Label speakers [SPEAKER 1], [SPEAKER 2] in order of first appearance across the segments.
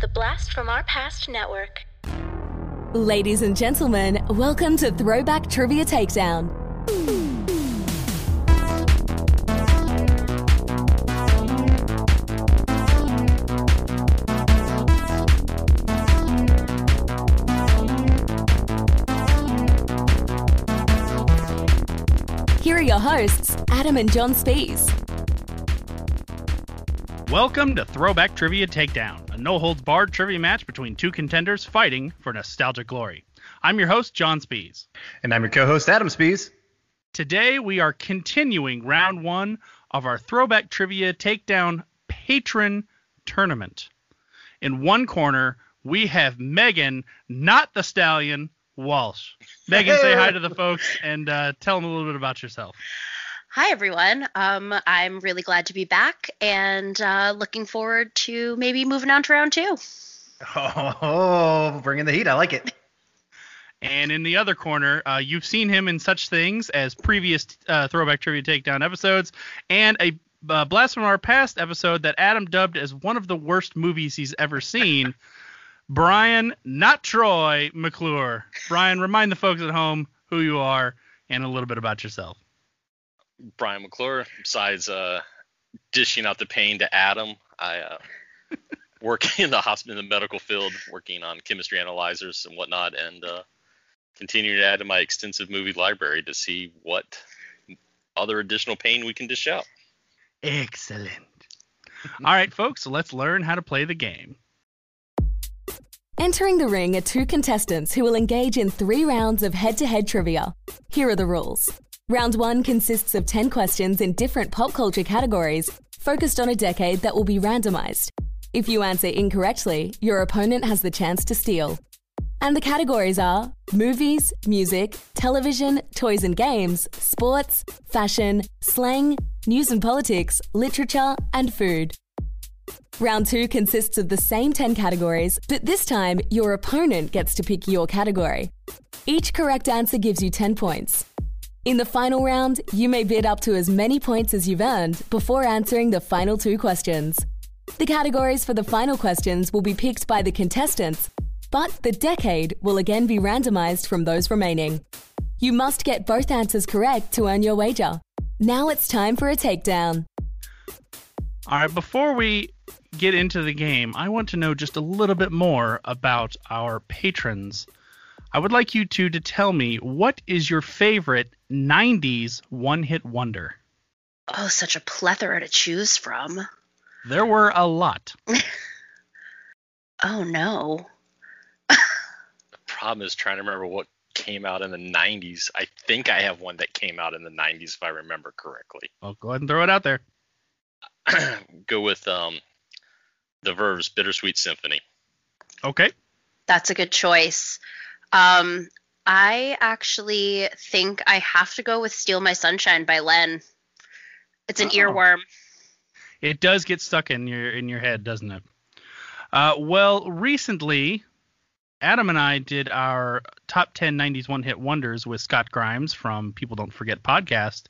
[SPEAKER 1] The Blast from Our Past Network.
[SPEAKER 2] Ladies and gentlemen, welcome to Throwback Trivia Takedown. Here are your hosts, Adam and John Spees.
[SPEAKER 3] Welcome to Throwback Trivia Takedown, a no holds barred trivia match between two contenders fighting for nostalgic glory. I'm your host, John Spees.
[SPEAKER 4] And I'm your co host, Adam Spees.
[SPEAKER 3] Today we are continuing round one of our Throwback Trivia Takedown Patron Tournament. In one corner, we have Megan, not the stallion, Walsh. Megan, say hi to the folks and uh, tell them a little bit about yourself.
[SPEAKER 5] Hi, everyone. Um, I'm really glad to be back and uh, looking forward to maybe moving on to round two.
[SPEAKER 4] Oh, bringing the heat. I like it.
[SPEAKER 3] And in the other corner, uh, you've seen him in such things as previous uh, Throwback Trivia Takedown episodes and a uh, Blast from Our Past episode that Adam dubbed as one of the worst movies he's ever seen. Brian, not Troy McClure. Brian, remind the folks at home who you are and a little bit about yourself.
[SPEAKER 6] Brian McClure. Besides uh, dishing out the pain to Adam, I uh, work in the hospital in the medical field, working on chemistry analyzers and whatnot, and uh, continue to add to my extensive movie library to see what other additional pain we can dish out.
[SPEAKER 3] Excellent. All right, folks, so let's learn how to play the game.
[SPEAKER 2] Entering the ring are two contestants who will engage in three rounds of head to head trivia. Here are the rules. Round one consists of 10 questions in different pop culture categories, focused on a decade that will be randomized. If you answer incorrectly, your opponent has the chance to steal. And the categories are movies, music, television, toys and games, sports, fashion, slang, news and politics, literature, and food. Round two consists of the same 10 categories, but this time your opponent gets to pick your category. Each correct answer gives you 10 points. In the final round, you may bid up to as many points as you've earned before answering the final two questions. The categories for the final questions will be picked by the contestants, but the decade will again be randomized from those remaining. You must get both answers correct to earn your wager. Now it's time for a takedown.
[SPEAKER 3] All right, before we get into the game, I want to know just a little bit more about our patrons. I would like you two to tell me what is your favorite 90s one hit wonder?
[SPEAKER 5] Oh, such a plethora to choose from.
[SPEAKER 3] There were a lot.
[SPEAKER 5] Oh, no.
[SPEAKER 6] The problem is trying to remember what came out in the 90s. I think I have one that came out in the 90s if I remember correctly.
[SPEAKER 3] Well, go ahead and throw it out there.
[SPEAKER 6] Go with um, the Verve's Bittersweet Symphony.
[SPEAKER 3] Okay.
[SPEAKER 5] That's a good choice. Um, I actually think I have to go with Steal My Sunshine by Len. It's an
[SPEAKER 3] Oh.
[SPEAKER 5] earworm.
[SPEAKER 3] It does get stuck in your in your head, doesn't it? Uh, well, recently, Adam and I did our top 10 90s one hit wonders with Scott Grimes from People Don't Forget podcast.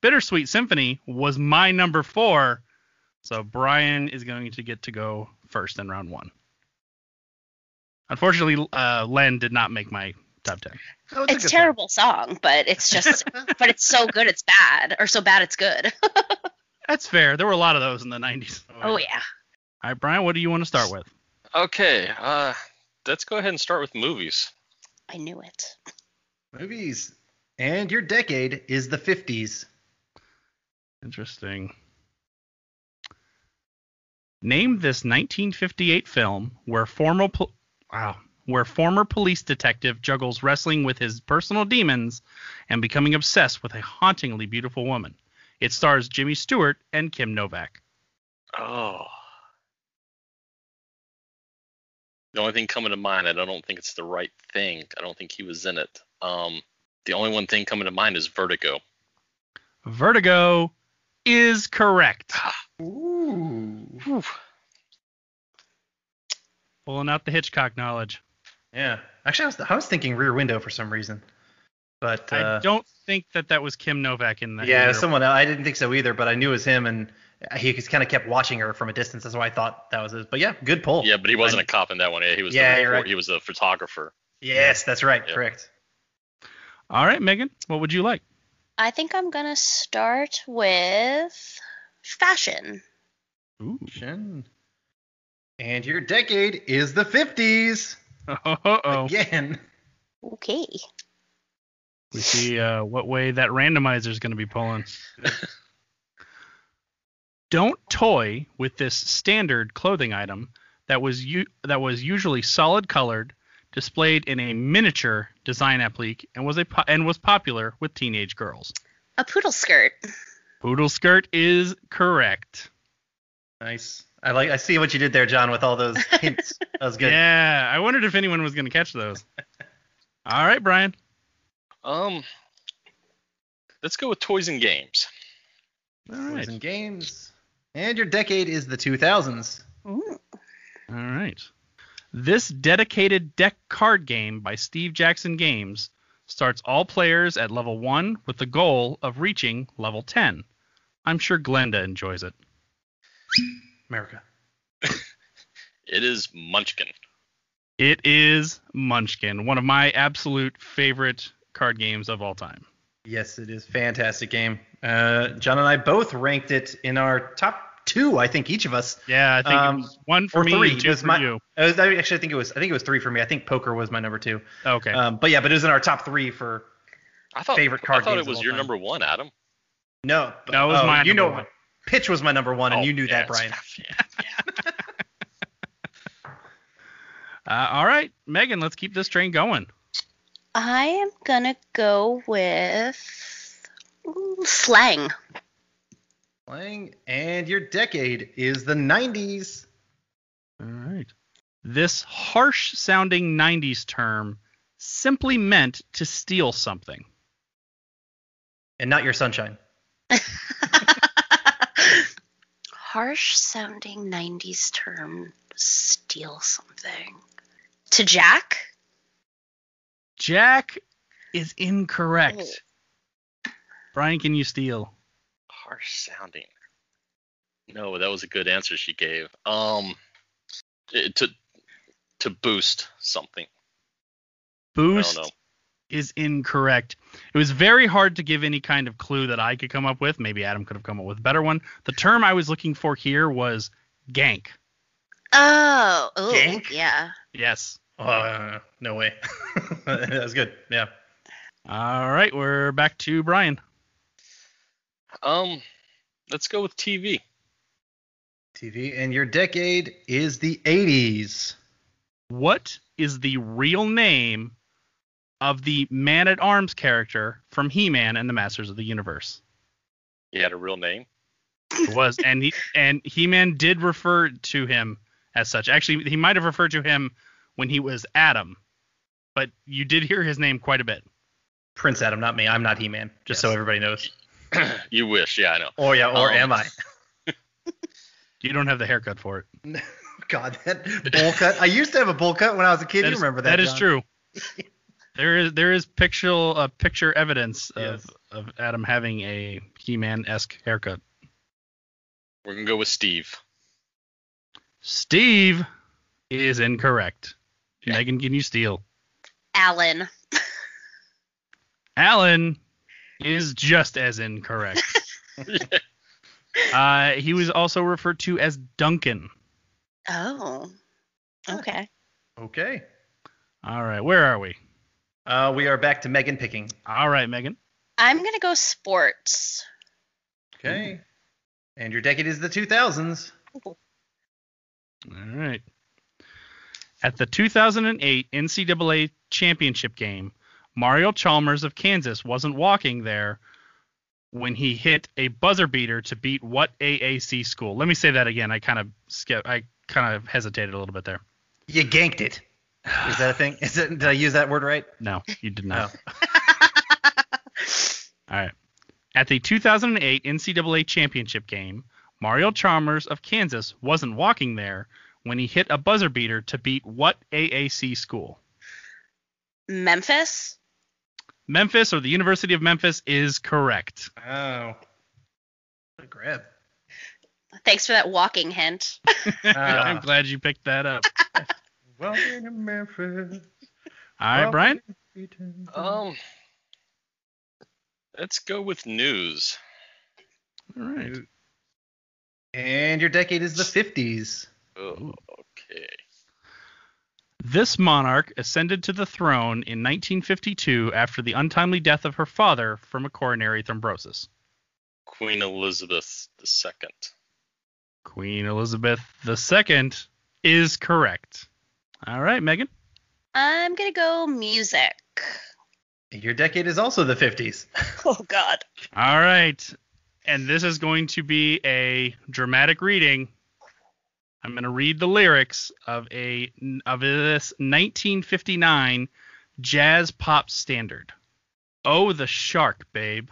[SPEAKER 3] Bittersweet Symphony was my number four, so Brian is going to get to go first in round one. Unfortunately, uh, Len did not make my top 10.
[SPEAKER 4] Oh,
[SPEAKER 5] It's a terrible song, but it's just, but it's so good it's bad, or so bad it's good.
[SPEAKER 3] That's fair. There were a lot of those in the 90s.
[SPEAKER 5] oh yeah.
[SPEAKER 3] All right, Brian, what do you want to start with?
[SPEAKER 6] Okay, uh, let's go ahead and start with movies.
[SPEAKER 5] I knew it.
[SPEAKER 4] Movies. And your decade is the 50s.
[SPEAKER 3] Interesting. Name this 1958 film where former pol- wow, where former police detective juggles wrestling with his personal demons and becoming obsessed with a hauntingly beautiful woman. It stars Jimmy Stewart and Kim Novak.
[SPEAKER 6] Oh. The only thing coming to mind, I don't think it's the right thing. I don't think he was in it. Um, the only one thing coming to mind is Vertigo.
[SPEAKER 3] Vertigo is correct.
[SPEAKER 4] Ooh.
[SPEAKER 6] Whew.
[SPEAKER 3] Pulling out the Hitchcock knowledge.
[SPEAKER 4] Yeah. Actually, I was, I was thinking Rear Window for some reason. But uh,
[SPEAKER 3] I don't think that that was Kim Novak in that.
[SPEAKER 4] yeah,
[SPEAKER 3] either.
[SPEAKER 4] someone else. I didn't think so either, but I knew it was him, and he just kind of kept watching her from a distance. That's why I thought that was his. But yeah, good pull.
[SPEAKER 6] Yeah, but he wasn't a cop in that one. Yeah, he was.
[SPEAKER 4] Yeah,
[SPEAKER 6] the
[SPEAKER 4] right.
[SPEAKER 6] He was a photographer.
[SPEAKER 4] Yes, that's right.
[SPEAKER 6] Yeah.
[SPEAKER 4] Correct.
[SPEAKER 3] All right, Megan, what would you like?
[SPEAKER 5] I think I'm gonna start with fashion.
[SPEAKER 3] Ooh.
[SPEAKER 4] Shin. And your decade is the 50s.
[SPEAKER 3] Uh-oh.
[SPEAKER 4] Again.
[SPEAKER 5] Okay.
[SPEAKER 3] We see uh, what way that randomizer is going to be pulling. Don't toy with this standard clothing item that was u- that was usually solid colored, displayed in a miniature design applique, and was a po- and was popular with teenage girls.
[SPEAKER 5] A poodle skirt.
[SPEAKER 3] Poodle skirt is correct.
[SPEAKER 4] Nice. I like. I see what you did there, John, with all those hints. That was good.
[SPEAKER 3] Yeah, I wondered if anyone was going to catch those. All right, Brian.
[SPEAKER 6] Um, let's go with toys and games.
[SPEAKER 3] All
[SPEAKER 4] Toys and games. And your decade is the 2000s.
[SPEAKER 5] Ooh.
[SPEAKER 3] All right. This dedicated deck card game by Steve Jackson Games starts all players at level 1 with the goal of reaching level 10. I'm sure Glenda enjoys it.
[SPEAKER 4] America.
[SPEAKER 6] It is Munchkin.
[SPEAKER 3] It is Munchkin, one of my absolute favorite card games of all time.
[SPEAKER 4] Yes, it is fantastic game. Uh, John and I both ranked it in our top two. I think each of us.
[SPEAKER 3] Yeah, I think
[SPEAKER 4] Um,
[SPEAKER 3] it was one for
[SPEAKER 4] or
[SPEAKER 3] me,
[SPEAKER 4] three. It
[SPEAKER 3] two
[SPEAKER 4] was
[SPEAKER 3] for
[SPEAKER 4] my-
[SPEAKER 3] you.
[SPEAKER 4] Was, I actually think it was. I think it was three for me. I think poker was my number two.
[SPEAKER 3] Okay.
[SPEAKER 4] Um, but yeah, but it was in our top three for
[SPEAKER 6] I thought.
[SPEAKER 4] Favorite card
[SPEAKER 6] I thought
[SPEAKER 4] games
[SPEAKER 6] it was your
[SPEAKER 4] time.
[SPEAKER 6] number one, Adam.
[SPEAKER 4] no.
[SPEAKER 3] No, it was
[SPEAKER 4] oh,
[SPEAKER 3] my
[SPEAKER 4] You
[SPEAKER 3] number
[SPEAKER 4] know,
[SPEAKER 3] one.
[SPEAKER 4] Pitch was my number one, and
[SPEAKER 6] Oh,
[SPEAKER 4] you knew
[SPEAKER 6] yeah,
[SPEAKER 4] that, Brian.
[SPEAKER 6] it's- yeah,
[SPEAKER 3] uh, all right, Megan, let's keep this train going.
[SPEAKER 5] I am gonna go with ooh, slang.
[SPEAKER 4] And your decade is the 90s.
[SPEAKER 3] All right. This harsh sounding 90s term simply meant to steal something.
[SPEAKER 4] And not your sunshine.
[SPEAKER 5] Harsh sounding 90s term steal something. To Jack?
[SPEAKER 3] Jack is incorrect. Brian, can you steal?
[SPEAKER 6] Harsh sounding. No, that was a good answer she gave. Um, to to boost something.
[SPEAKER 3] Boost
[SPEAKER 6] know.
[SPEAKER 3] Is incorrect. It was very hard to give any kind of clue that I could come up with. Maybe Adam could have come up with a better one. The term I was looking for here was gank.
[SPEAKER 5] Oh, oh,
[SPEAKER 4] Gank?
[SPEAKER 5] yeah.
[SPEAKER 3] Yes.
[SPEAKER 4] Uh, no way. that was good. Yeah.
[SPEAKER 3] All right, we're back to Brian.
[SPEAKER 6] Um, let's go with TV.
[SPEAKER 4] TV, and your decade is the 80s.
[SPEAKER 3] What is the real name of the Man at Arms character from He-Man and the Masters of the Universe?
[SPEAKER 6] He had a real name.
[SPEAKER 3] It was, and he and He-Man did refer to him as such. Actually, he might have referred to him when he was Adam, but you did hear his name quite a bit.
[SPEAKER 4] Prince Adam, not me. I'm not He-Man. Just so everybody knows.
[SPEAKER 6] you wish, yeah, I know.
[SPEAKER 4] Or yeah, or
[SPEAKER 6] Um,
[SPEAKER 4] am I?
[SPEAKER 3] You don't have the haircut for it.
[SPEAKER 4] God, that bowl cut. I used to have a bowl cut when I was a kid.
[SPEAKER 3] That
[SPEAKER 4] you
[SPEAKER 3] is-
[SPEAKER 4] remember that?
[SPEAKER 3] That is
[SPEAKER 4] John?
[SPEAKER 3] true. there is there is picture uh, picture evidence of,
[SPEAKER 4] Yes.
[SPEAKER 3] of Adam having a He-Man esque haircut.
[SPEAKER 6] We're gonna go with Steve.
[SPEAKER 3] Steve is incorrect.
[SPEAKER 6] Yeah.
[SPEAKER 3] Megan, can you steal?
[SPEAKER 5] Alan.
[SPEAKER 3] Alan is just as incorrect. uh, he was also referred to as Duncan.
[SPEAKER 5] Oh. Okay.
[SPEAKER 4] Okay.
[SPEAKER 3] All right, where are we?
[SPEAKER 4] Uh, we are back to Megan picking.
[SPEAKER 3] All right, Megan.
[SPEAKER 5] I'm gonna go sports.
[SPEAKER 4] Okay. And your decade is the 2000s.
[SPEAKER 3] All right. At the 2008 NCAA championship game, Mario Chalmers of Kansas wasn't walking there when he hit a buzzer beater to beat what AAC school? Let me say that again. I kind of skip. I kind of hesitated a little bit there.
[SPEAKER 4] You ganked it. Is that a thing? Is it? Did I use that word right?
[SPEAKER 3] No, you did not.
[SPEAKER 4] No.
[SPEAKER 3] All right. At the 2008 NCAA championship game, Mario Chalmers of Kansas wasn't walking there when he hit a buzzer beater to beat what AAC school?
[SPEAKER 5] Memphis.
[SPEAKER 3] Memphis or the University of Memphis is correct.
[SPEAKER 4] Oh. What a grab.
[SPEAKER 5] Thanks for that walking hint.
[SPEAKER 3] I'm
[SPEAKER 4] Ah.
[SPEAKER 3] glad you picked that up.
[SPEAKER 4] Welcome to Memphis.
[SPEAKER 3] All right, Brian.
[SPEAKER 6] Um, let's go with news.
[SPEAKER 3] All right.
[SPEAKER 4] And your decade is the 50s.
[SPEAKER 6] Oh, okay.
[SPEAKER 3] This monarch ascended to the throne in 1952 after the untimely death of her father from a coronary thrombosis.
[SPEAKER 6] Queen Elizabeth II.
[SPEAKER 3] Queen Elizabeth II is correct. All right, Megan.
[SPEAKER 5] I'm gonna go music.
[SPEAKER 4] Your decade is also the 50s.
[SPEAKER 5] Oh God.
[SPEAKER 3] All right. And this is going to be a dramatic reading. I'm going to read the lyrics of a of this 1959 jazz pop standard. Oh, the shark, babe,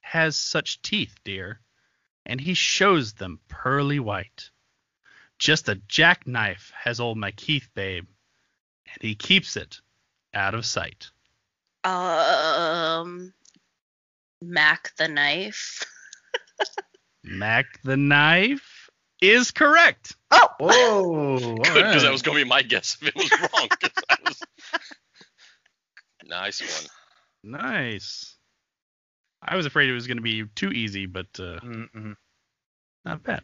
[SPEAKER 3] has such teeth, dear, and he shows them pearly white. Just a jackknife has old MacHeath, babe, and he keeps it out of sight.
[SPEAKER 5] Um, Mack the knife.
[SPEAKER 3] Mack the knife is correct.
[SPEAKER 5] Oh.
[SPEAKER 4] Whoa.
[SPEAKER 6] Good, because that was going to be my guess if it was wrong. 'cause I was... Nice one.
[SPEAKER 3] Nice. I was afraid it was going to be too easy, but uh, not bad.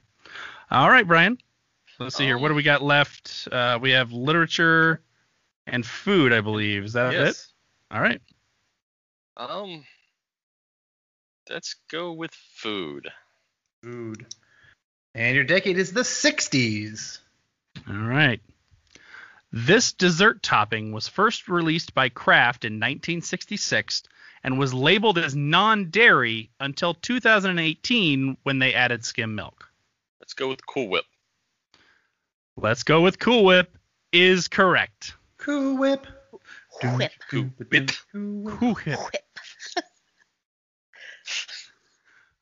[SPEAKER 3] All right, Brian. Let's see here. What do we got left? Uh, we have literature and food, I believe. Is that it?
[SPEAKER 4] Yes.
[SPEAKER 3] All right.
[SPEAKER 6] Um, let's go with food.
[SPEAKER 4] Food. And your decade is the 60s.
[SPEAKER 3] All right. This dessert topping was first released by Kraft in 1966 and was labeled as non-dairy until 2018 when they added skim milk.
[SPEAKER 6] Let's go with Cool Whip.
[SPEAKER 3] Let's go with Cool Whip is correct.
[SPEAKER 4] Cool Whip.
[SPEAKER 5] Whip.
[SPEAKER 6] Cool Whip.
[SPEAKER 4] Cool Whip.
[SPEAKER 3] Whip.
[SPEAKER 5] Whip.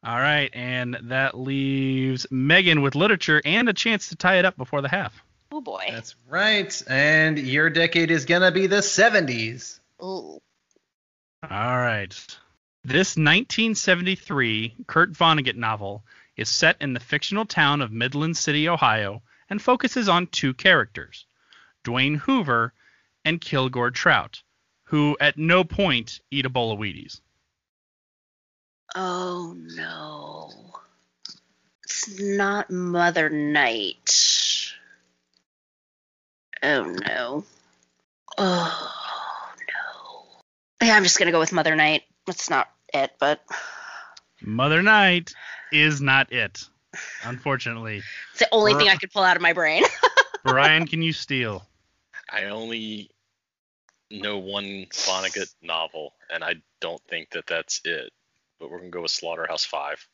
[SPEAKER 3] All right, and that leaves Megan with literature and a chance to tie it up before the half.
[SPEAKER 5] Oh boy.
[SPEAKER 4] That's right. And your decade is going to be the 70s.
[SPEAKER 5] Ooh.
[SPEAKER 3] All right. This 1973 Kurt Vonnegut novel is set in the fictional town of Midland City, Ohio, and focuses on two characters, Dwayne Hoover and Kilgore Trout, who at no point eat a bowl of Wheaties.
[SPEAKER 5] Oh no. It's not Mother Night. Oh no. Oh no. Yeah, I'm just gonna go with Mother Night. That's not it, but
[SPEAKER 3] Mother Night is not it, unfortunately.
[SPEAKER 5] it's the only
[SPEAKER 3] Br-
[SPEAKER 5] thing I could pull out of my brain.
[SPEAKER 3] Brian, can you steal?
[SPEAKER 6] I only know one Vonnegut novel, and I don't think that that's it. But we're gonna go with Slaughterhouse Five.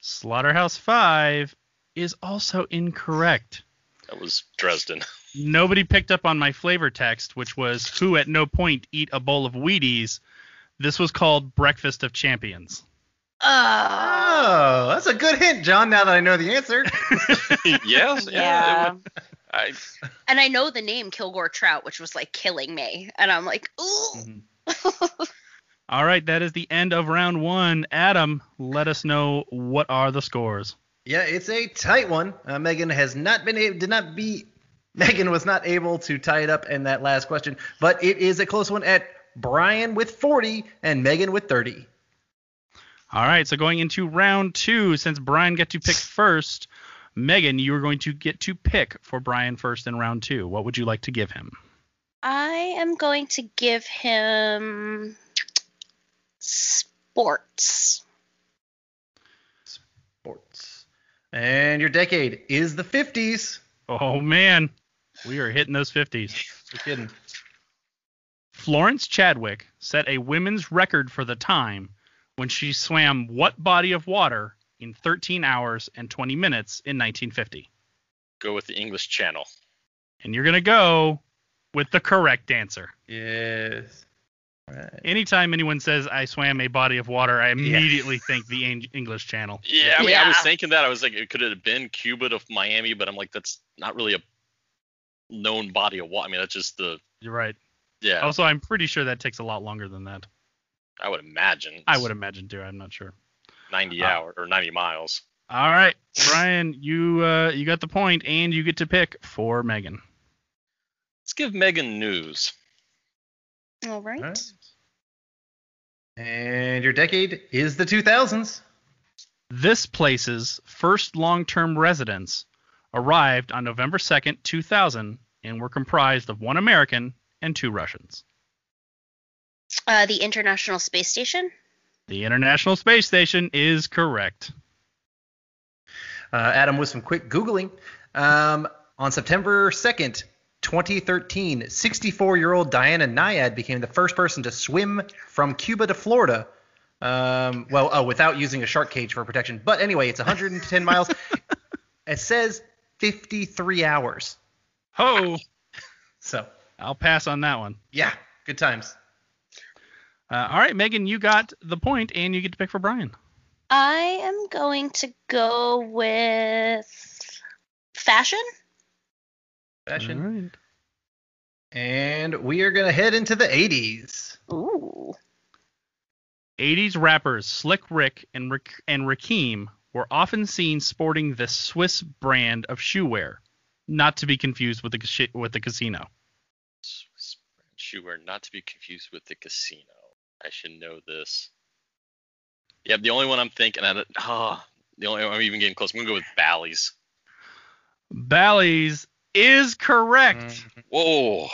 [SPEAKER 3] Slaughterhouse 5 is also incorrect.
[SPEAKER 6] That was Dresden.
[SPEAKER 3] Nobody picked up on my flavor text, which was who at no point eat a bowl of Wheaties. This was called Breakfast of Champions.
[SPEAKER 5] Oh.
[SPEAKER 4] Oh, that's a good hint, John, now that I know the answer.
[SPEAKER 6] yes, yeah.
[SPEAKER 5] Yeah.
[SPEAKER 6] I,
[SPEAKER 5] And I know the name Kilgore Trout, which was like killing me. And I'm like, ooh.
[SPEAKER 3] Mm-hmm. All right, that is the end of round one. Adam, let us know what are the scores.
[SPEAKER 4] yeah, it's a tight one. Uh, Megan has not been able, did not be, Megan was not able to tie it up in that last question, but it is a close one at Brian with 40 and Megan with 30.
[SPEAKER 3] All right, so going into round two, since Brian got to pick first, Megan, you are going to get to pick for Brian first in round two. What would you like to give him?
[SPEAKER 5] I am going to give him sports.
[SPEAKER 4] Sports. And your decade is the 50s.
[SPEAKER 3] Oh man, we are hitting those 50s.
[SPEAKER 4] You're kidding.
[SPEAKER 3] Florence Chadwick set a women's record for the time when she swam what body of water in 13 hours and 20 minutes in 1950?
[SPEAKER 6] go with the English Channel.
[SPEAKER 3] And you're going to go with the correct answer.
[SPEAKER 4] Yes. Right.
[SPEAKER 3] Anytime anyone says I swam a body of water, I immediately think the Eng- English Channel.
[SPEAKER 6] Yeah, I mean, I was thinking that. I was like, it could it have been Cuba to Miami? But I'm like, that's not really a known body of water. I mean, that's just the
[SPEAKER 3] You're right.
[SPEAKER 6] yeah.
[SPEAKER 3] Also, I'm pretty sure that takes a lot longer than that.
[SPEAKER 6] I would imagine.
[SPEAKER 3] I would imagine too. I'm not sure.
[SPEAKER 6] 90
[SPEAKER 3] Uh,
[SPEAKER 6] hour or 90 miles.
[SPEAKER 3] All right, Brian, you uh, you got the point, and you get to pick for Megan.
[SPEAKER 6] Let's give Megan news.
[SPEAKER 5] All right.
[SPEAKER 4] All right. And your decade is the 2000s.
[SPEAKER 3] This place's first long-term residents arrived on November 2nd, 2000, and were comprised of one American and two Russians.
[SPEAKER 5] Uh, the International Space Station.
[SPEAKER 3] The International Space Station is correct.
[SPEAKER 4] Uh, Adam, with some quick Googling, um, on September 2nd, 2013, 64 year old Diana Nyad became the first person to swim from Cuba to Florida. Um, well, oh, without using a shark cage for protection. But anyway, it's 110 miles. It says 53 hours.
[SPEAKER 3] Ho!
[SPEAKER 4] So,
[SPEAKER 3] I'll pass on that one.
[SPEAKER 4] yeah, good times.
[SPEAKER 3] Uh, all right, Megan, you got the point, and you get to pick for Brian.
[SPEAKER 5] I am going to go with fashion.
[SPEAKER 4] Fashion.
[SPEAKER 3] All right.
[SPEAKER 4] And we are going to head into the 80s.
[SPEAKER 5] Ooh.
[SPEAKER 3] 80s rappers Slick Rick and Rak- and Rakim were often seen sporting the Swiss brand of shoe wear, not to be confused with the with the casino.
[SPEAKER 6] Swiss brand shoewear, not to be confused with the casino. I should know this. Yeah, the only one I'm thinking, and oh, the only I'm even getting close. I'm gonna go with Bally's.
[SPEAKER 3] Bally's is correct.
[SPEAKER 4] Mm-hmm.
[SPEAKER 6] Whoa,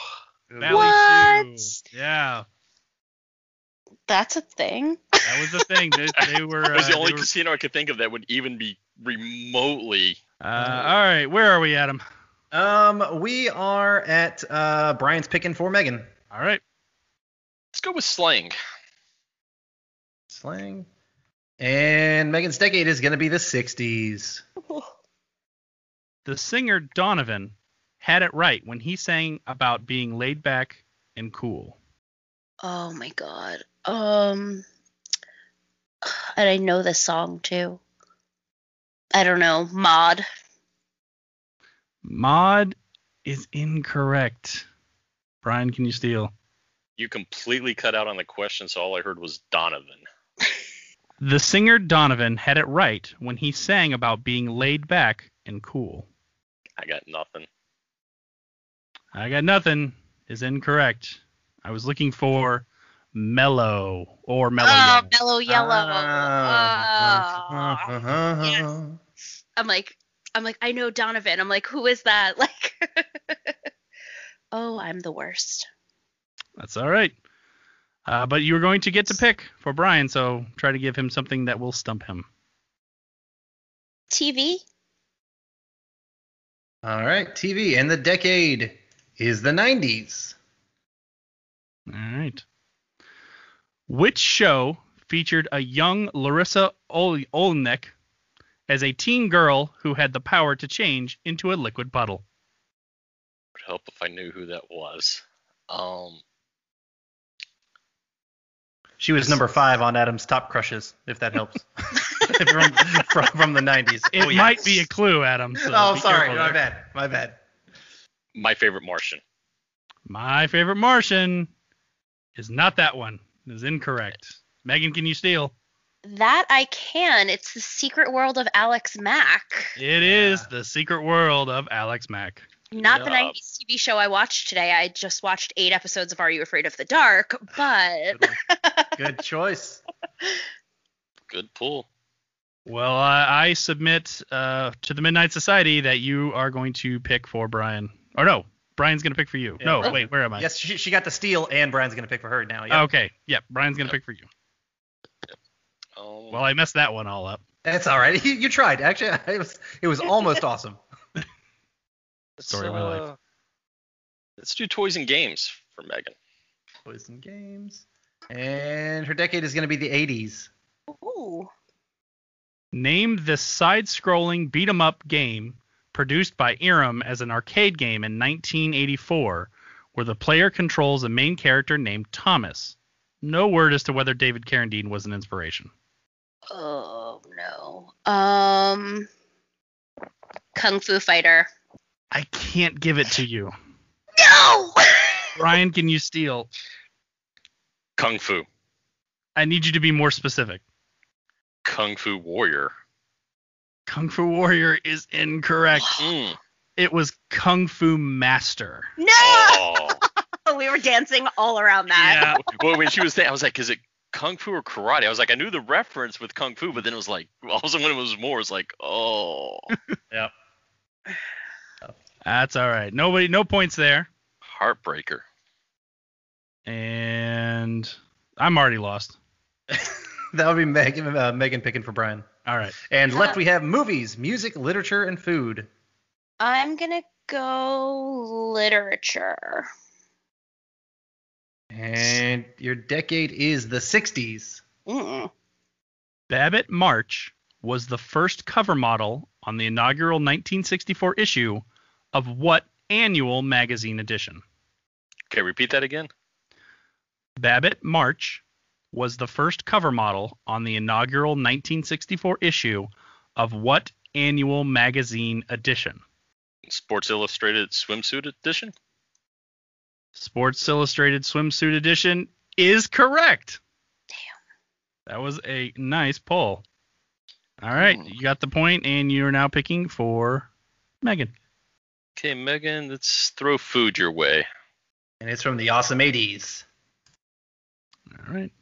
[SPEAKER 3] Bally
[SPEAKER 5] What?
[SPEAKER 3] shoe. Yeah,
[SPEAKER 5] That's a thing.
[SPEAKER 3] that was the thing. They, they were.
[SPEAKER 6] that was
[SPEAKER 3] uh,
[SPEAKER 6] the only
[SPEAKER 3] were-
[SPEAKER 6] casino I could think of that would even be remotely.
[SPEAKER 3] uh, all right, where are we, Adam?
[SPEAKER 4] Um, we are at uh, Brian's picking for Megan.
[SPEAKER 3] All right.
[SPEAKER 6] Let's go with slang.
[SPEAKER 4] Slang. And Megan's decade is going to be the 60s.
[SPEAKER 3] The singer Donovan had it right when he sang about being laid back and cool.
[SPEAKER 5] Oh my god. Um and I know this song too. I don't know. Mod.
[SPEAKER 3] Mod is incorrect. Brian, can you steal?
[SPEAKER 6] You completely cut out on the question, so all I heard was Donovan.
[SPEAKER 3] The singer Donovan had it right when he sang about being laid back and cool.
[SPEAKER 6] I got nothing.
[SPEAKER 3] I got nothing is incorrect. I was looking for mellow or mellow.
[SPEAKER 5] oh,
[SPEAKER 3] yellow.
[SPEAKER 5] mellow yellow.
[SPEAKER 4] Ah.
[SPEAKER 5] Oh.
[SPEAKER 4] Uh-huh.
[SPEAKER 5] Yes. I'm like I'm like I know Donovan. I'm like who is that? Like Oh, I'm the worst.
[SPEAKER 3] That's all right. Uh, but you're going to get to pick for Brian, so try to give him something that will stump him.
[SPEAKER 5] TV?
[SPEAKER 4] All right, TV. And the decade is the 90s.
[SPEAKER 3] All right. Which show featured a young Larisa Ol- Olnick as a teen girl who had the power to change into a liquid puddle?
[SPEAKER 6] Would help if I knew who that was. Um,
[SPEAKER 4] She was number five on Adam's top crushes, if that helps. from, from, from the 90s.
[SPEAKER 3] It
[SPEAKER 4] Oh, yeah.
[SPEAKER 3] might be a clue, Adam. So
[SPEAKER 4] Oh, sorry. My
[SPEAKER 3] there.
[SPEAKER 4] bad. My bad.
[SPEAKER 6] my favorite Martian.
[SPEAKER 3] My favorite Martian is not that one. It is incorrect. Megan, can you steal?
[SPEAKER 5] That I can. It's the secret world of Alex Mack.
[SPEAKER 3] It is the secret world of Alex Mack.
[SPEAKER 5] Not the 90s TV show I watched today. I just watched eight episodes of Are You Afraid of the Dark? But
[SPEAKER 3] Good.
[SPEAKER 4] Good choice.
[SPEAKER 6] Good pull.
[SPEAKER 3] Well, I, I submit uh, to the Midnight Society that you are going to pick for Brian. Or no, Brian's going to pick for you.
[SPEAKER 4] Yeah,
[SPEAKER 3] no, wait, where am I?
[SPEAKER 4] Yes, she, she got the steal, and Brian's going to pick for her now. Yep.
[SPEAKER 3] Okay, yeah, Brian's going to
[SPEAKER 6] Yep.
[SPEAKER 3] pick for you.
[SPEAKER 6] Um,
[SPEAKER 3] Well, I messed that one all up.
[SPEAKER 4] That's all right. You, you tried. Actually, it was, it was almost awesome.
[SPEAKER 6] Let's,
[SPEAKER 3] story of my life.
[SPEAKER 6] uh, Let's do toys and games for Megan.
[SPEAKER 4] Toys and games. And her decade is going to be the 80s.
[SPEAKER 5] ooh,
[SPEAKER 3] Name the side-scrolling beat 'em up game produced by Irem as an arcade game in 1984, where the player controls a main character named Thomas. No word as to whether David Carradine was an inspiration.
[SPEAKER 5] oh no. Um, Kung Fu Fighter.
[SPEAKER 3] I can't give it to you.
[SPEAKER 5] No.
[SPEAKER 3] Brian, can you steal?
[SPEAKER 6] Kung Fu.
[SPEAKER 3] I need you to be more specific.
[SPEAKER 6] Kung Fu Warrior.
[SPEAKER 3] Kung Fu Warrior is incorrect.
[SPEAKER 6] Mm.
[SPEAKER 3] It was Kung Fu Master.
[SPEAKER 5] No,
[SPEAKER 6] Oh.
[SPEAKER 5] we were dancing all around that.
[SPEAKER 3] Yeah.
[SPEAKER 6] well, when she was saying, I was like, is it kung fu or karate? I was like, I knew the reference with kung fu, but then it was like, all of a sudden when it was more, it's like, oh,
[SPEAKER 4] Yep.
[SPEAKER 3] That's all right. Nobody, no points there.
[SPEAKER 6] heartbreaker.
[SPEAKER 3] And I'm already lost.
[SPEAKER 4] That would be Megan, uh, Megan picking for Brian.
[SPEAKER 3] All right.
[SPEAKER 4] And left we have movies, music, literature, and food.
[SPEAKER 5] I'm gonna go literature.
[SPEAKER 4] And your decade is the 60s.
[SPEAKER 5] Mm.
[SPEAKER 3] Babette March was the first cover model on the inaugural 1964 issue of what annual magazine edition?
[SPEAKER 6] Okay, repeat that again.
[SPEAKER 3] Babette March was the first cover model on the inaugural 1964 issue of what annual magazine edition?
[SPEAKER 6] Sports Illustrated swimsuit edition.
[SPEAKER 3] Sports Illustrated swimsuit edition is correct. Damn. That was a nice pull. All right,
[SPEAKER 6] Hmm.
[SPEAKER 3] you got the point, and you're now picking for Megan.
[SPEAKER 6] Okay, Megan, let's throw food your way.
[SPEAKER 4] And it's from the awesome 80s.
[SPEAKER 3] All right.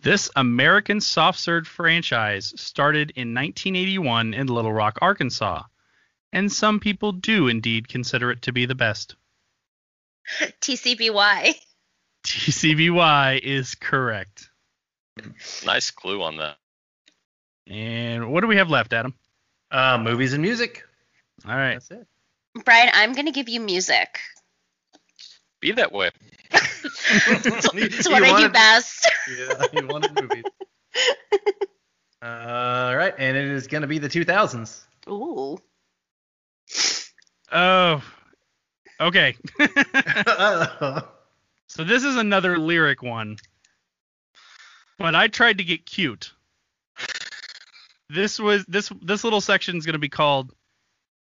[SPEAKER 3] This American soft serve franchise started in 1981 in Little Rock, Arkansas, and some people do indeed consider it to be the best.
[SPEAKER 5] TCBY.
[SPEAKER 3] TCBY is correct.
[SPEAKER 6] Nice clue on that.
[SPEAKER 3] And what do we have left, Adam?
[SPEAKER 4] Uh, movies and music.
[SPEAKER 3] All right.
[SPEAKER 4] That's it.
[SPEAKER 5] Brian, I'm gonna give you music.
[SPEAKER 6] Be that way.
[SPEAKER 5] It's what I do best.
[SPEAKER 4] Yeah, he wanted movies. All right, and it is going to be the 2000s.
[SPEAKER 5] Ooh.
[SPEAKER 3] Oh, okay. So this is another lyric one, but I tried to get cute. This was this this little section is going to be called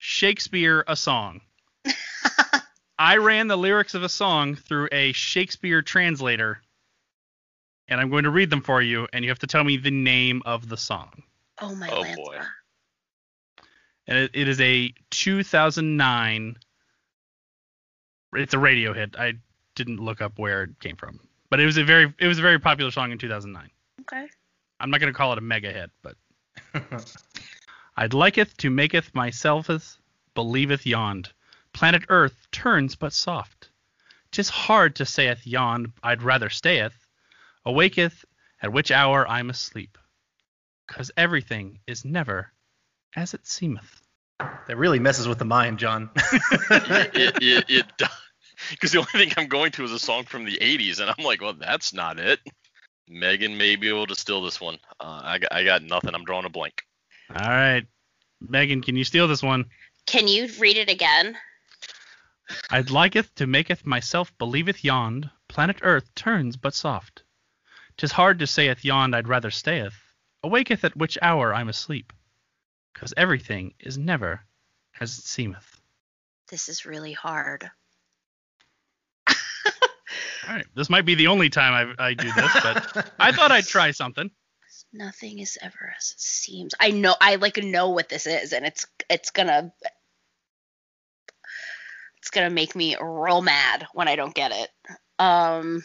[SPEAKER 3] Shakespeare a song. I ran the lyrics of a song through a Shakespeare translator, and I'm going to read them for you, and you have to tell me the name of the song.
[SPEAKER 5] Oh my
[SPEAKER 6] god.
[SPEAKER 5] Oh,
[SPEAKER 6] boy.
[SPEAKER 3] And it, it is a 2009. It's a radio hit. I didn't look up where it came from, but it was a very it was a very popular song in 2009.
[SPEAKER 5] Okay.
[SPEAKER 3] I'm not going to call it a mega hit, but I'd liketh to maketh myselfeth believeth yond. Planet Earth turns but soft. 'Tis hard to saith yond I'd rather stayeth. Awaketh at which hour I'm asleep. 'Cause everything is never as it seemeth.
[SPEAKER 4] that really messes with the mind, John.
[SPEAKER 6] it, it, it because the only thing I'm going to is a song from the 80s, and I'm like, well, that's not it. Megan may be able to steal this one. Uh, I, I got nothing. I'm drawing a blank.
[SPEAKER 3] All right. Megan, can you steal this one?
[SPEAKER 5] Can you read it again?
[SPEAKER 3] I'd liketh to maketh myself believeth yond, planet earth turns but soft. 'Tis hard to sayeth yond I'd rather stayeth, awaketh at which hour I'm asleep. 'Cause everything is never as it seemeth.
[SPEAKER 5] This is really hard.
[SPEAKER 3] All right, this might be the only time I, I do this, but I thought I'd try something.
[SPEAKER 5] Nothing is ever as it seems. I know I like know what this is, and it's it's gonna it's gonna make me real mad when I don't get it. Um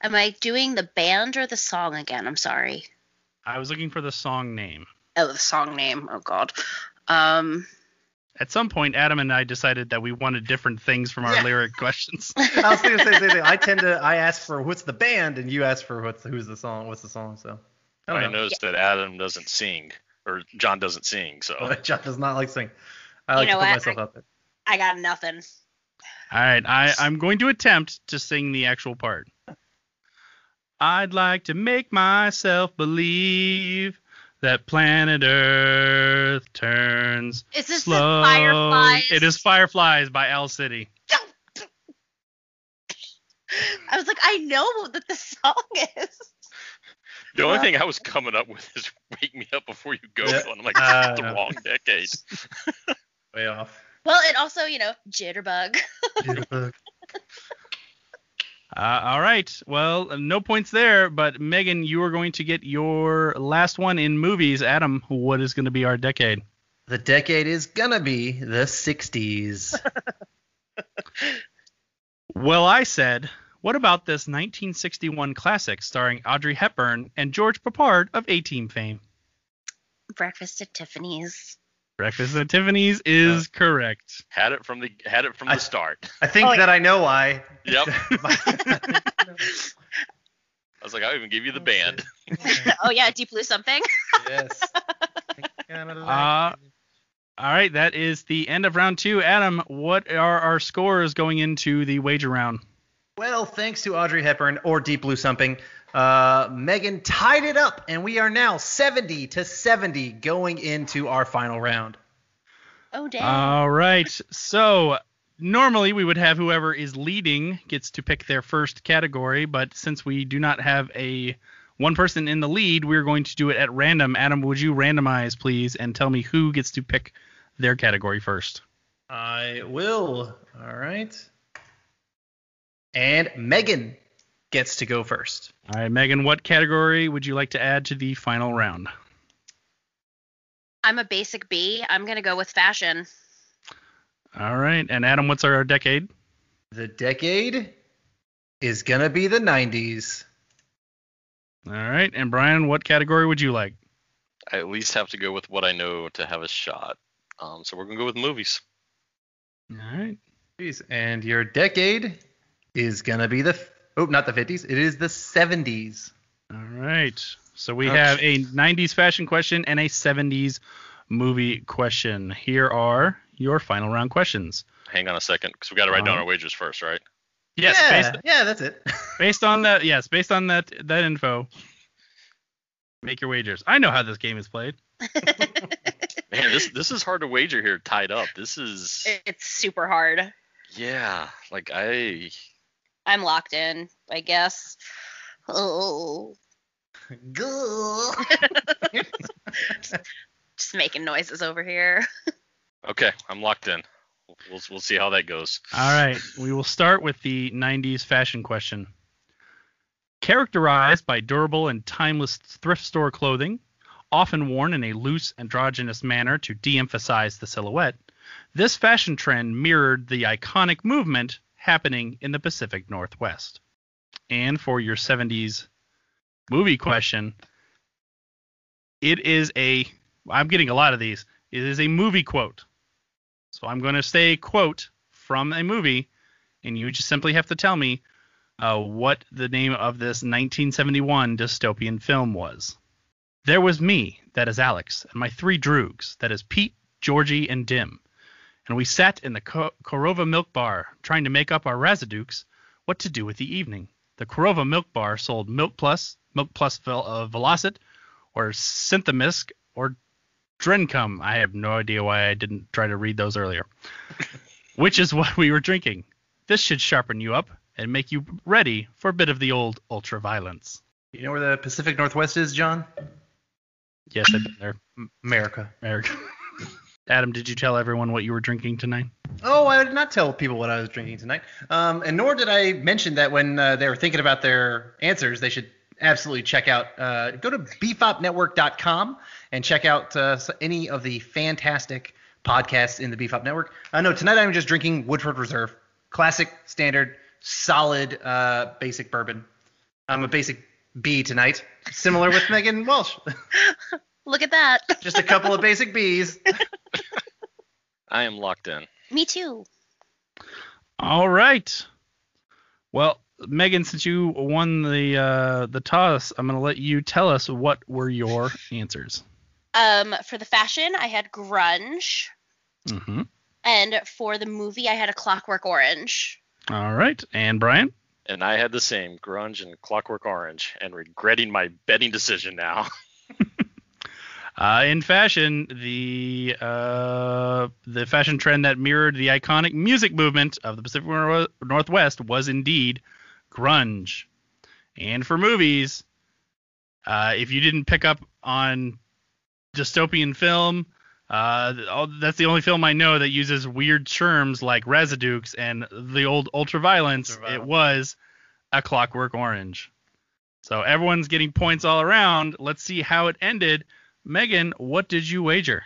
[SPEAKER 5] am I doing the band or the song again? I'm sorry.
[SPEAKER 3] I was looking for the song name.
[SPEAKER 5] Oh, the song name. Oh god. Um
[SPEAKER 3] At some point, Adam and I decided that we wanted different things from our
[SPEAKER 4] Yeah.
[SPEAKER 3] lyric questions.
[SPEAKER 4] I was going to say the same thing. I tend to I ask for what's the band, and you ask for what's who's the song, what's the song. So I
[SPEAKER 6] I,
[SPEAKER 4] don't know.
[SPEAKER 6] noticed that Adam doesn't sing, or John doesn't sing, so
[SPEAKER 4] But John does not like sing. I
[SPEAKER 5] You
[SPEAKER 4] like
[SPEAKER 5] know
[SPEAKER 4] to put
[SPEAKER 5] what?
[SPEAKER 4] myself out there.
[SPEAKER 5] I got nothing.
[SPEAKER 3] All right, I, I'm going to attempt to sing the actual part. I'd like to make myself believe that planet Earth turns
[SPEAKER 5] Is this
[SPEAKER 3] slow.
[SPEAKER 5] the Fireflies?
[SPEAKER 3] It is Fireflies by Owl City.
[SPEAKER 5] I was like, I know that the song is.
[SPEAKER 6] The only thing I was coming up with is "Wake Me Up Before You Go."
[SPEAKER 4] Yeah.
[SPEAKER 6] And I'm like,
[SPEAKER 4] Uh,
[SPEAKER 6] the wrong decade.
[SPEAKER 4] Way off.
[SPEAKER 5] Well, and also, you know, jitterbug.
[SPEAKER 3] Uh, all right. Well, no points there, but Megan, you are going to get your last one in movies. Adam, what is going to be our decade?
[SPEAKER 4] The decade is gonna be the 60s.
[SPEAKER 3] Well, I said, what about this 1961 classic starring Audrey Hepburn and George Peppard of A Team fame?
[SPEAKER 5] Breakfast at Tiffany's.
[SPEAKER 3] Breakfast at Tiffany's is correct.
[SPEAKER 6] Had it from the had it from
[SPEAKER 4] I-
[SPEAKER 6] the start.
[SPEAKER 4] I think
[SPEAKER 5] Oh,
[SPEAKER 4] that I know why.
[SPEAKER 6] Yep. I was like, I'll even give you the band.
[SPEAKER 5] oh yeah, Deep Blue something.
[SPEAKER 4] yes. Kinda
[SPEAKER 3] Uh. All right, that is the end of round two. Adam, what are our scores going into the wager round?
[SPEAKER 4] Well, thanks to Audrey Hepburn or Deep Blue Something, uh, Megan tied it up, and we are now 70 to 70 going into our final round.
[SPEAKER 5] Oh damn.
[SPEAKER 3] All right. So normally we would have whoever is leading gets to pick their first category, but since we do not have a one person in the lead, we're going to do it at random. Adam, would you randomize, please, and tell me who gets to pick their category first?
[SPEAKER 4] I will. All right. And Megan gets to go first.
[SPEAKER 3] All right, Megan, what category would you like to add to the final round?
[SPEAKER 5] I'm a basic B. I'm gonna go with fashion.
[SPEAKER 3] All right, and Adam, what's our decade?
[SPEAKER 4] The decade is going to be the 90s.
[SPEAKER 3] All right, and Brian, what category would you like?
[SPEAKER 6] I at least have to go with what I know to have a shot. Um, so we're gonna go with movies.
[SPEAKER 3] All right.
[SPEAKER 4] Jeez, And your decade is going to be the, oh, not the 50s, it is the 70s.
[SPEAKER 3] All right. So we
[SPEAKER 6] Okay.
[SPEAKER 3] have a 90s fashion question and a 70s movie question. Here are your final round questions.
[SPEAKER 6] Hang on a second, because we got to write down
[SPEAKER 3] Uh-huh.
[SPEAKER 6] our wagers first, right?
[SPEAKER 3] Yes,
[SPEAKER 4] yeah,
[SPEAKER 3] based,
[SPEAKER 4] yeah, that's it.
[SPEAKER 3] based on that. Yes, based on that that info. Make your wagers. I know how this game is played.
[SPEAKER 6] Man, this this is hard to wager here, tied up. This is
[SPEAKER 5] It's super hard.
[SPEAKER 6] yeah, like I
[SPEAKER 5] I'm locked in, I guess. Oh,
[SPEAKER 4] Good.
[SPEAKER 5] just making noises over here.
[SPEAKER 6] okay, I'm locked in. We'll we'll see how that goes.
[SPEAKER 3] All right. We will start with the 90s fashion question. Characterized by durable and timeless thrift store clothing, often worn in a loose, androgynous manner to de emphasize the silhouette, this fashion trend mirrored the iconic movement happening in the Pacific Northwest. And for your 70s movie question, it is a, I'm getting a lot of these, it is a movie quote. So I'm going to say quote from a movie, and you just simply have to tell me uh, what the name of this 1971 dystopian film was. There was me, that is Alex, and my three droogs, that is Pete, Georgie, and Dim. And we sat in the Ko- Korova Milk Bar, trying to make up our rassoodocks what to do with the evening. The Korova Milk Bar sold Milk Plus, Milk Plus Vel- uh, Velocet, or Synthemesc, or Drencum. I have no idea why I didn't try to read those earlier. Which is what we were drinking. This should sharpen you up and make you ready for a bit of the old ultra violence.
[SPEAKER 4] You know where the Pacific Northwest is, John?
[SPEAKER 3] Yes, I've been there.
[SPEAKER 4] America. America.
[SPEAKER 3] Eric. Adam, did you tell everyone what you were drinking tonight?
[SPEAKER 4] Oh, I did not tell people what I was drinking tonight. Um, and nor did I mention that when uh, they were thinking about their answers, they should absolutely check out, uh, go to beefopnetwork.com and check out uh, any of the fantastic podcasts in the Beef Up Network. Uh, no, tonight I'm just drinking Woodford Reserve. Classic, standard, solid, uh, basic bourbon. I'm a basic B tonight, similar with Megan Walsh.
[SPEAKER 5] Look at that.
[SPEAKER 4] just a couple of basic Bs.
[SPEAKER 6] I am locked in.
[SPEAKER 5] Me too.
[SPEAKER 3] All right. Well, Megan, since you won the uh, the toss, I'm going to let you tell us what were your answers.
[SPEAKER 5] Um, for the fashion, I had grunge,
[SPEAKER 3] Mm-hmm.
[SPEAKER 5] and for the movie, I had a Clockwork Orange.
[SPEAKER 3] All right. And Brian?
[SPEAKER 6] And I had the same grunge and Clockwork Orange, and regretting my betting decision now.
[SPEAKER 3] Uh, in fashion, the uh, the fashion trend that mirrored the iconic music movement of the Pacific Northwest was indeed grunge. And for movies, uh, if you didn't pick up on dystopian film, uh, that's the only film I know that uses weird terms like rassoodocks and the old ultraviolence.
[SPEAKER 4] Ultraviolence.
[SPEAKER 3] It was A Clockwork Orange. So everyone's getting points all around. Let's see how it ended. Megan, what did you wager?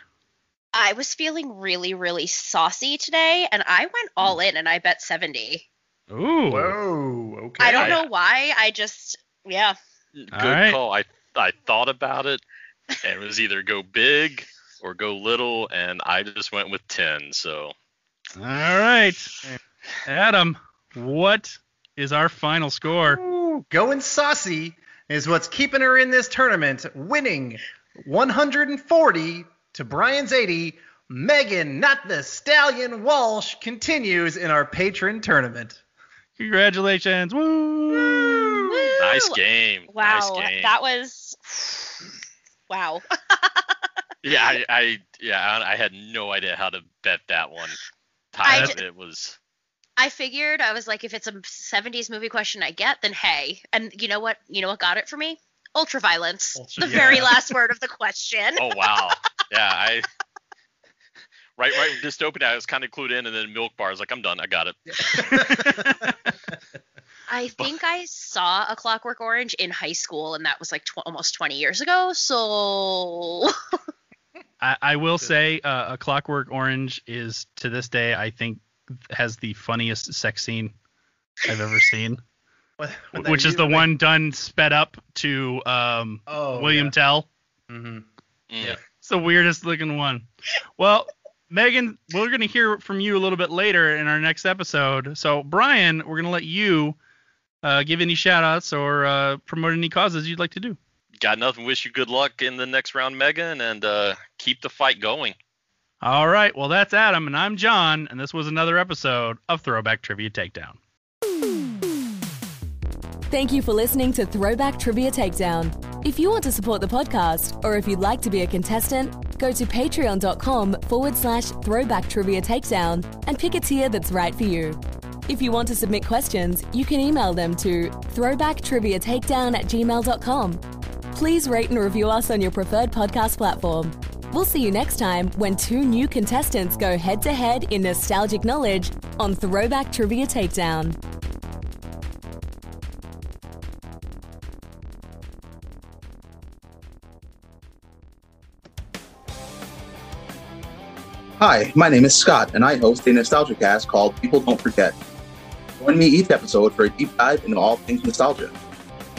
[SPEAKER 5] I was feeling really, really saucy today, and I went all in and I bet 70.
[SPEAKER 3] Ooh.
[SPEAKER 4] Whoa. Okay.
[SPEAKER 5] I don't know why. I just, yeah.
[SPEAKER 6] Good
[SPEAKER 3] All right.
[SPEAKER 6] call. I I thought about it, and it was either go big or go little, and I just went with ten. So
[SPEAKER 3] All right. Adam, what is our final score?
[SPEAKER 4] Ooh, going saucy is what's keeping her in this tournament, winning 140 to Brian's 80. Megan, not the stallion Walsh, continues in our Patreon tournament.
[SPEAKER 3] Congratulations. Woo!
[SPEAKER 5] Woo!
[SPEAKER 6] nice game.
[SPEAKER 5] Wow.
[SPEAKER 6] Nice game.
[SPEAKER 5] That was, wow.
[SPEAKER 6] Yeah, I, I yeah, I, I had no idea how to bet that one.
[SPEAKER 5] I
[SPEAKER 6] Time.
[SPEAKER 5] ju-
[SPEAKER 6] it was
[SPEAKER 5] I figured I was like, if it's a 70s movie question I get, then hey. And you know what? You know what got it for me? Ultraviolence.
[SPEAKER 4] Ultra-
[SPEAKER 5] the very last word of the question.
[SPEAKER 6] oh wow. yeah, I right right when dystopia I was kind of clued in, and then milk bars like I'm done. I got it.
[SPEAKER 5] I think I saw A Clockwork Orange in high school, and that was like tw- almost 20 years ago. So
[SPEAKER 3] I, I will say uh, a Clockwork Orange is to this day I think has the funniest sex scene I've ever seen,
[SPEAKER 4] What- what
[SPEAKER 3] which is the
[SPEAKER 4] like-
[SPEAKER 3] one done sped up to um,
[SPEAKER 4] Oh,
[SPEAKER 3] William
[SPEAKER 4] yeah.
[SPEAKER 3] Tell.
[SPEAKER 4] Mm-hmm.
[SPEAKER 6] Mm.
[SPEAKER 4] Yeah.
[SPEAKER 3] It's the weirdest looking one. Well, Megan, we're gonna hear from you a little bit later in our next episode. So Brian, we're gonna let you uh, give any shout outs or uh, promote any causes you'd like to do.
[SPEAKER 6] Got nothing. Wish you good luck in the next round, Megan, and uh, keep the fight going.
[SPEAKER 3] All right. Well, that's Adam, and I'm John, and this was another episode of Throwback Trivia Takedown.
[SPEAKER 2] Thank you for listening to Throwback Trivia Takedown. If you want to support the podcast, or if you'd like to be a contestant, go to patreon.com forward slash throwback trivia takedown and pick a tier that's right for you. If you want to submit questions, you can email them to throwbacktriviatakedown at gmail.com. Please rate and review us on your preferred podcast platform. We'll see you next time when two new contestants go head to head in nostalgic knowledge on Throwback Trivia Takedown.
[SPEAKER 7] Hi, my name is Scott, and I host a nostalgia cast called People Don't Forget. Join me each episode for a deep dive into all things nostalgia.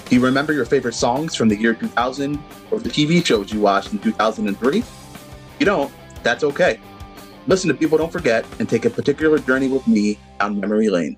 [SPEAKER 7] Do you remember your favorite songs from the year 2000 or the TV shows you watched in 2003? If you don't, that's okay. Listen to People Don't Forget and take a particular journey with me down memory lane.